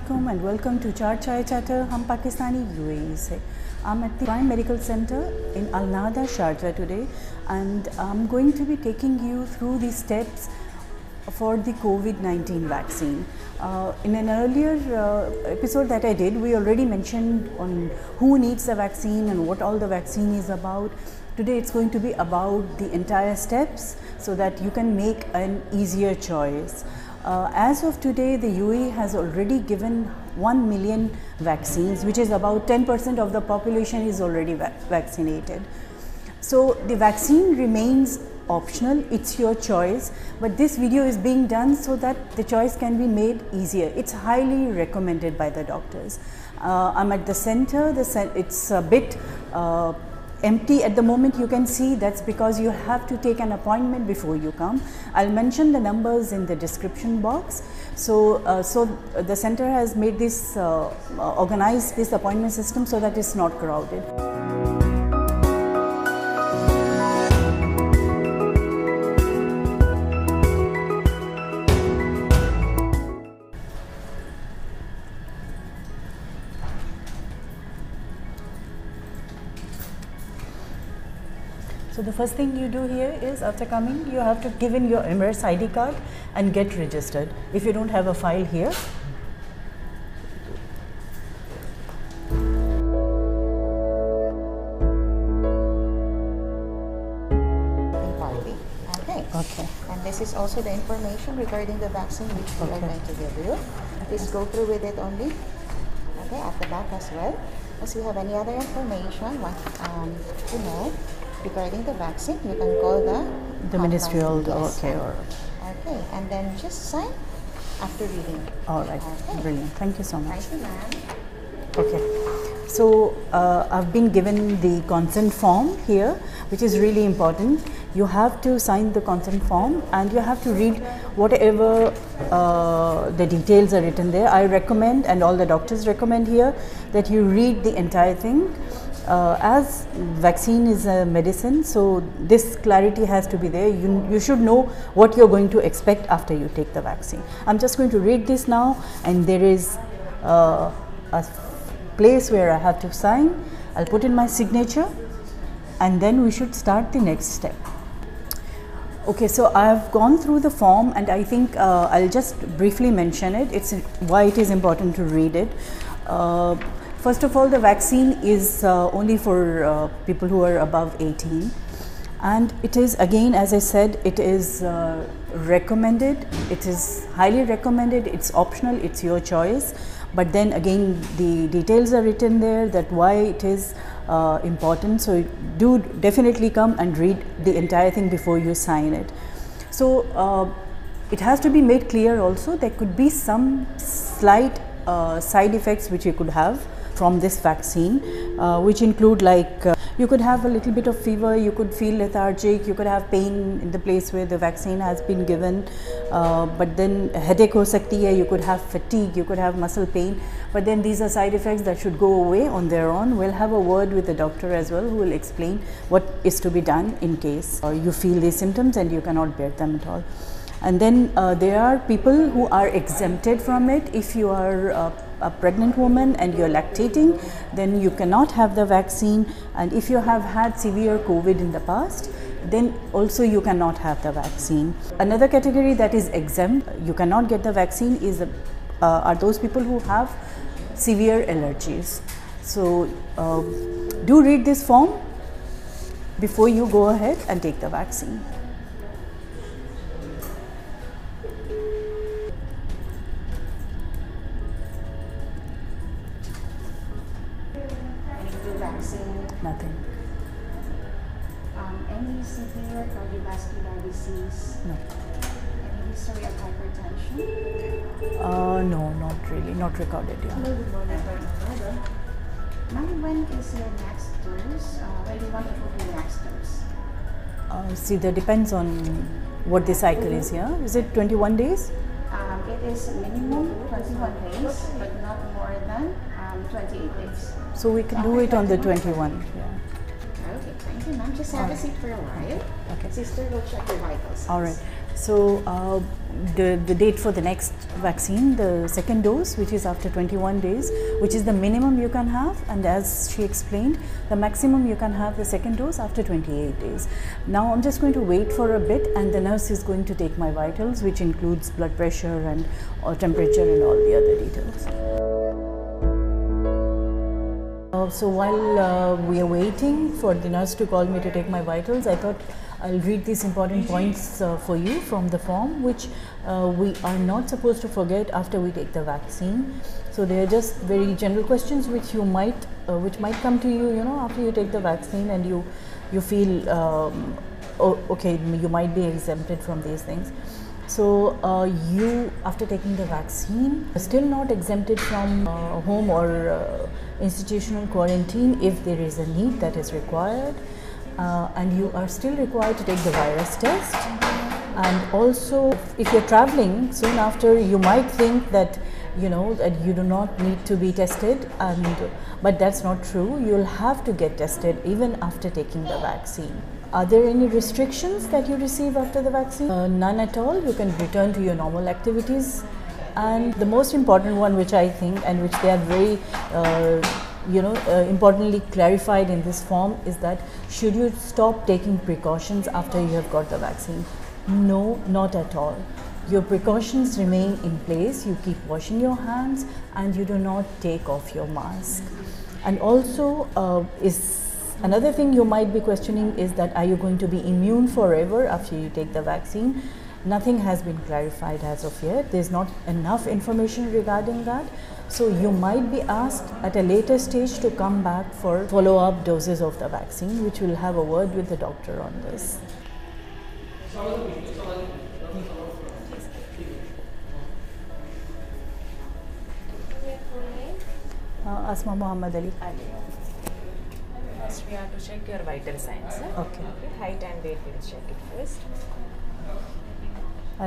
علیکم and welcome to چار چائے چیٹر ہم پاکستانی یو اے ای سے I at the Prime Medical Center in Al Nada Sharjah today and I am going to be taking you through the steps for the COVID nineteen vaccine in an earlier episode that I did we already mentioned on who needs a vaccine and what all the vaccine is about today it's going to be about the entire steps so that you can make an easier choice Uh, as of today, the UAE has already given 1 million vaccines, which is about 10% of the population is already vaccinated. So the vaccine remains optional, it's your choice, but this video is being done so that the choice can be made easier. It's highly recommended by the doctors. Uh, I'm at the center. It's a bit uh, empty at the moment you can see, that's because you have to take an appointment before you come. I'll mention the numbers in the description box. So uh, the center has made this uh, uh, organized this appointment system so that it's not crowded. First thing you do here is at a coming you have to given your Emirates I D card and get registered if you don't have a file here so the information regarding thank you so much so I be given the consent form here which is really important you have to sign the consent form and you have to read whatever the details written there I recommend and all the doctors recommend here that you read the entire thing Uh, as vaccine is a medicine, so this clarity has to be there. You should know what you're going to expect after you take the vaccine. I'm just going to read this now, and there is uh, a place where I have to sign. I'll put in my signature, and then we should start the next step. Okay, so I have gone through the form, and I think uh, I'll just briefly mention it. It's why it is important to read it. First of all, the vaccine is uh, only for uh, people who are above 18, and it is, again, as I said, it is uh, recommended, it is highly recommended, it's optional, it's your choice, but then again the details are written there that why it is important, so do definitely come and read the entire thing before you sign it. So it has to be made clear also there could be some slight side effects which you could have from this vaccine, uh, which include like uh, you could have a little bit of fever, you could feel lethargic, you could have pain in the place where the vaccine has been given, uh, but then headache ho sakti hai, you could have fatigue, you could have muscle pain, but then these are side effects that should go away on their own. We'll have a word with the doctor as well, who will explain what is to be done in case you feel these symptoms and you cannot bear them at all. And then uh, there are people who are exempted from it. If you are uh, a pregnant woman and you're lactating, then you cannot have the vaccine. And if you have had severe COVID in the past, then also you cannot have the vaccine. Another category that is exempt, you cannot get the vaccine, is uh, are those people who have severe allergies. So do read this form before you go ahead and take the vaccine. No not really نیکارڈیڈ see then what the cycle twenty one days it is minimum 21 days, but not more than um, 28 days. So we can do it on the 21. Yeah. Okay, thank you, ma'am. Just have a seat for a while. Okay. Sister will check your vitals. All right. So uh, the date for the next vaccine, the second dose, which is after 21 days, which is the minimum you can have, and as she explained, the maximum you can have the second dose after 28 days. Now I'm just going to wait for a bit, and the nurse is going to take my vitals, which includes blood pressure and or uh, temperature and all the other details. Uh, so while we are waiting for the nurse to call me to take my vitals, I thought I'll read these important mm-hmm. points uh, for you from the form, which uh, we are not supposed to forget after we take the vaccine. So they are just very general questions which you might uh, come to you, after you take the vaccine, and you feel um, okay, you might be exempted from these things. So you, after taking the vaccine, are still not exempted from home or institutional quarantine if there is a need that is required. Uh, and you are still required to take the virus test. And also, if you're traveling soon after, you might think that that you do not need to be tested, but that's not true. You'll have to get tested even after taking the vaccine. Are there any restrictions that you receive after the vaccine? Uh, none at all. You can return to your normal activities. And the most important one, which I think, and which they are very uh, uh, importantly clarified in this form is that should you stop taking precautions after you have got the vaccine? No, not at all. Your precautions remain in place, you keep washing your hands and you do not take off your mask. And also uh, another thing you might be questioning is that are you going to be immune forever after you take the vaccine? Nothing has been clarified as of yet. There's not enough information regarding that. So you might be asked at a later stage to come back for follow-up doses of the vaccine, which will have a word with the doctor on this. Uh, Asma Muhammad Ali. First we have to check your vital signs. Okay. Height and weight, we'll check it first. So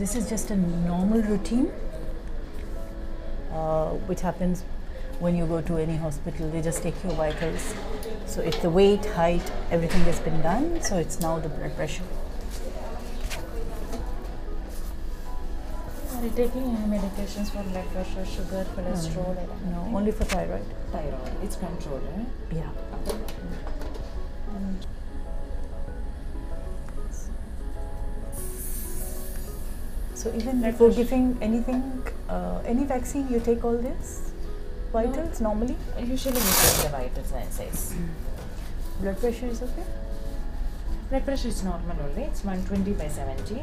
this is just a normal routine what happens when you go to hospital they just take you white so at the weight height everything has been so it's now the blood pressure you taking any medications for blood pressure, sugar, cholesterol? No, no only for thyroid. Thyroid. It's controlled, eh? Yeah. Okay. Mm. So even blood before pressure. giving anything, uh, any vaccine, you take all this? Vitals no. normally? Usually we take the vitals, I say. Blood pressure is okay? Blood pressure is normal only. It's 120 by 70.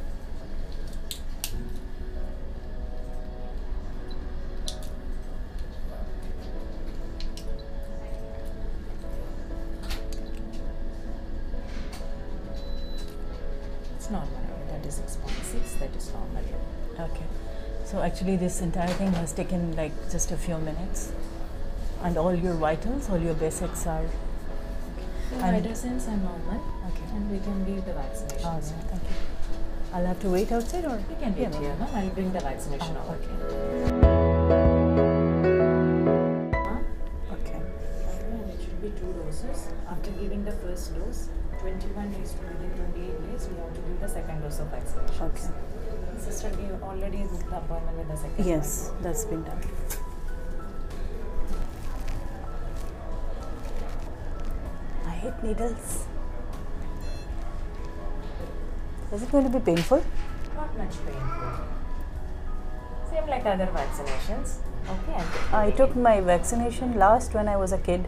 Okay so actually this entire thing has taken like just few minutes and all you waits all you backs آرڈل my ویشن last when I was a kid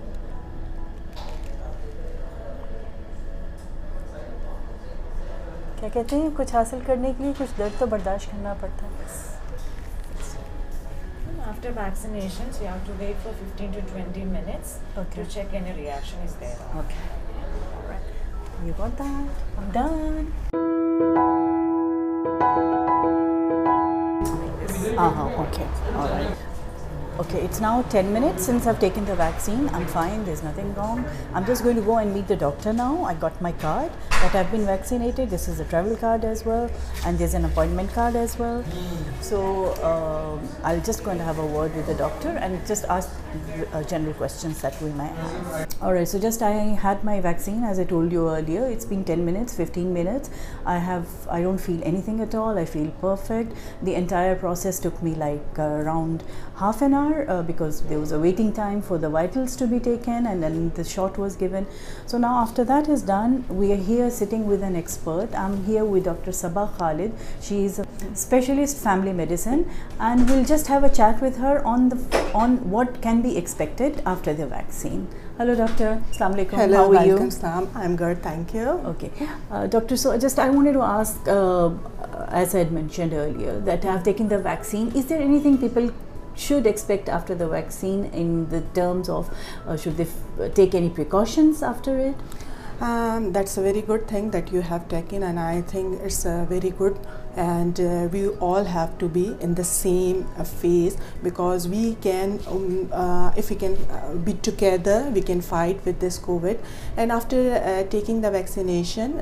کیا کہتے ہیں کچھ حاصل کرنے کے لیے کچھ درد تو برداشت کرنا پڑتا ہے Okay, it's now 10 minutes since I've taken the vaccine. I'm fine, there's nothing wrong. I'm just going to go and meet the doctor now. I got my card that I've been vaccinated. This is a travel card as well, and there's an appointment card as well. So uh, I'll just go and have a word with the doctor and just ask uh, general questions that we might have. Alright, so just I had my vaccine, as I told you earlier. It's been 10 minutes, 15 minutes. I don't feel anything at all. I feel perfect. The entire process took me like around half an hour. Was waiting time for the wait was given so now after that is done we are here sitting with expert I am here with doctor Saba Khalid she is specialist family medicine and we'll just have a chat with what can be expected after the vaccine hello doctor doctor vaccine is there anything people should expect after the vaccine in the terms of uh, should they uh, take any precautions after it? Um, that's a very good thing that you have taken, and I think it's a very good and uh, we all have to be in the same uh, phase, because we can um, uh, if we can be together, we can fight with this COVID. And after taking the vaccination,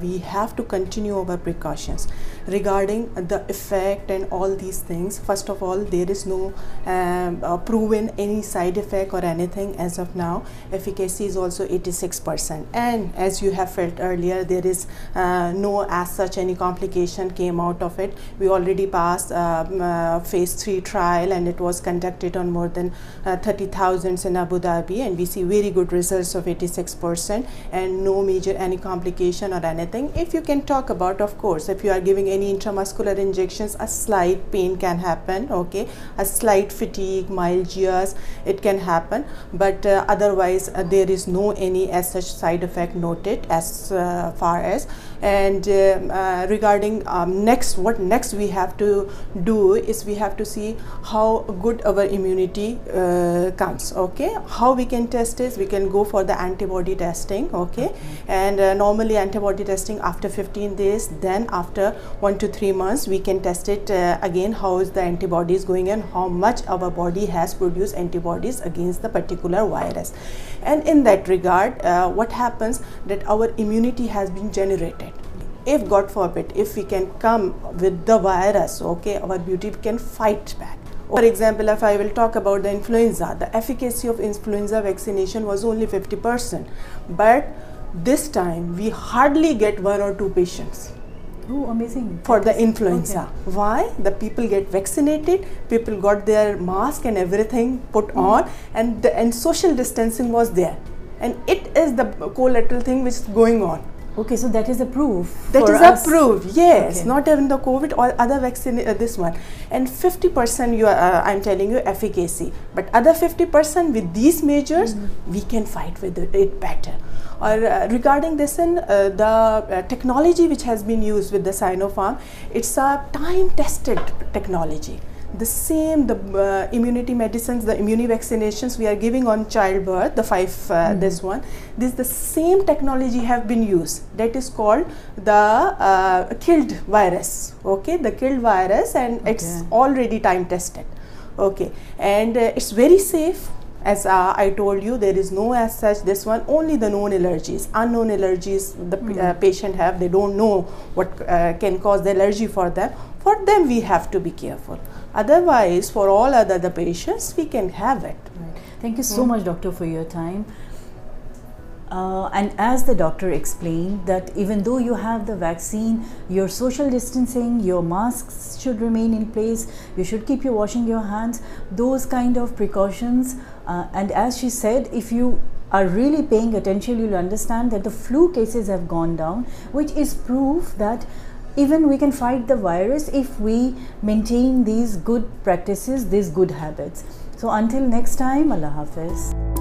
we have to continue our precautions regarding the effect and all these things. First of all, there is no um, proven any side effect or anything as of now. Efficacy is also 86%, and as you have felt earlier, there is no as such any complication came out of it. We already passed uh, uh, phase 3 trial, and it was conducted on more than uh, 30,000 in Abu Dhabi, and we see very good results of 86% and no major any complication or anything. If you can talk about, of course, if you are giving any intramuscular injections, a slight pain can happen, okay, a slight fatigue, myalgias, it can happen, but otherwise there is no any as such side effect noted as far as and um, uh, regarding um, next we have to do is we have to see how good our immunity uh, comes, okay. How we can test is we can go for the antibody testing, okay. And uh, normally antibody testing after 15 days, then after 1 to 3 months we can test it again, how is the antibodies going and how much our body has produced antibodies against the particular virus. And in that regard what happens that our immunity has been generated. If God forbid, if we can come with the virus, okay, our beauty can fight back. For example, if I will talk about the influenza, the efficacy of influenza vaccination was only 50%, but this time we hardly get 1 or 2 patients. Oh, amazing. For the influenza. Okay. Why? The people get vaccinated, people got their mask and everything put mm-hmm. on, and social distancing was there. And it is the collateral thing which is going on. Okay, so that is a proof. That is us. Approved, yes. Okay. Not even the COVID or other vaccine, uh, this one. And 50% you are, uh, I'm telling you, efficacy. But other 50% with these measures, mm-hmm. we can fight with it better. Or uh, regarding this, in the technology which has been used with the Sinopharm, it's a time-tested technology. The uh, immunity medicines, the immunovaccinations we are giving on childbirth, the 5, uh, hmm. this the same technology have been used. That is called the uh, killed virus, okay, the killed virus, and it's already time tested, okay, and it's very safe. As I told you, there is no as such this one, only the known allergies. Unknown allergies the hmm. patient have, they don't know what can cause the allergy for them. For them we have to be careful. Otherwise, for all other patients, we can have it. Right. Thank you so much, doctor, for your time. Uh, and as the doctor explained, that even though you have the vaccine, your social distancing, your masks should remain in place, you should keep your washing your hands, those kind of precautions. Uh, and as she said, if you are really paying attention, you'll understand that the flu cases have gone down, which is proof that even we can fight the virus if we maintain these good practices these good habits so until next time اللہ حافظ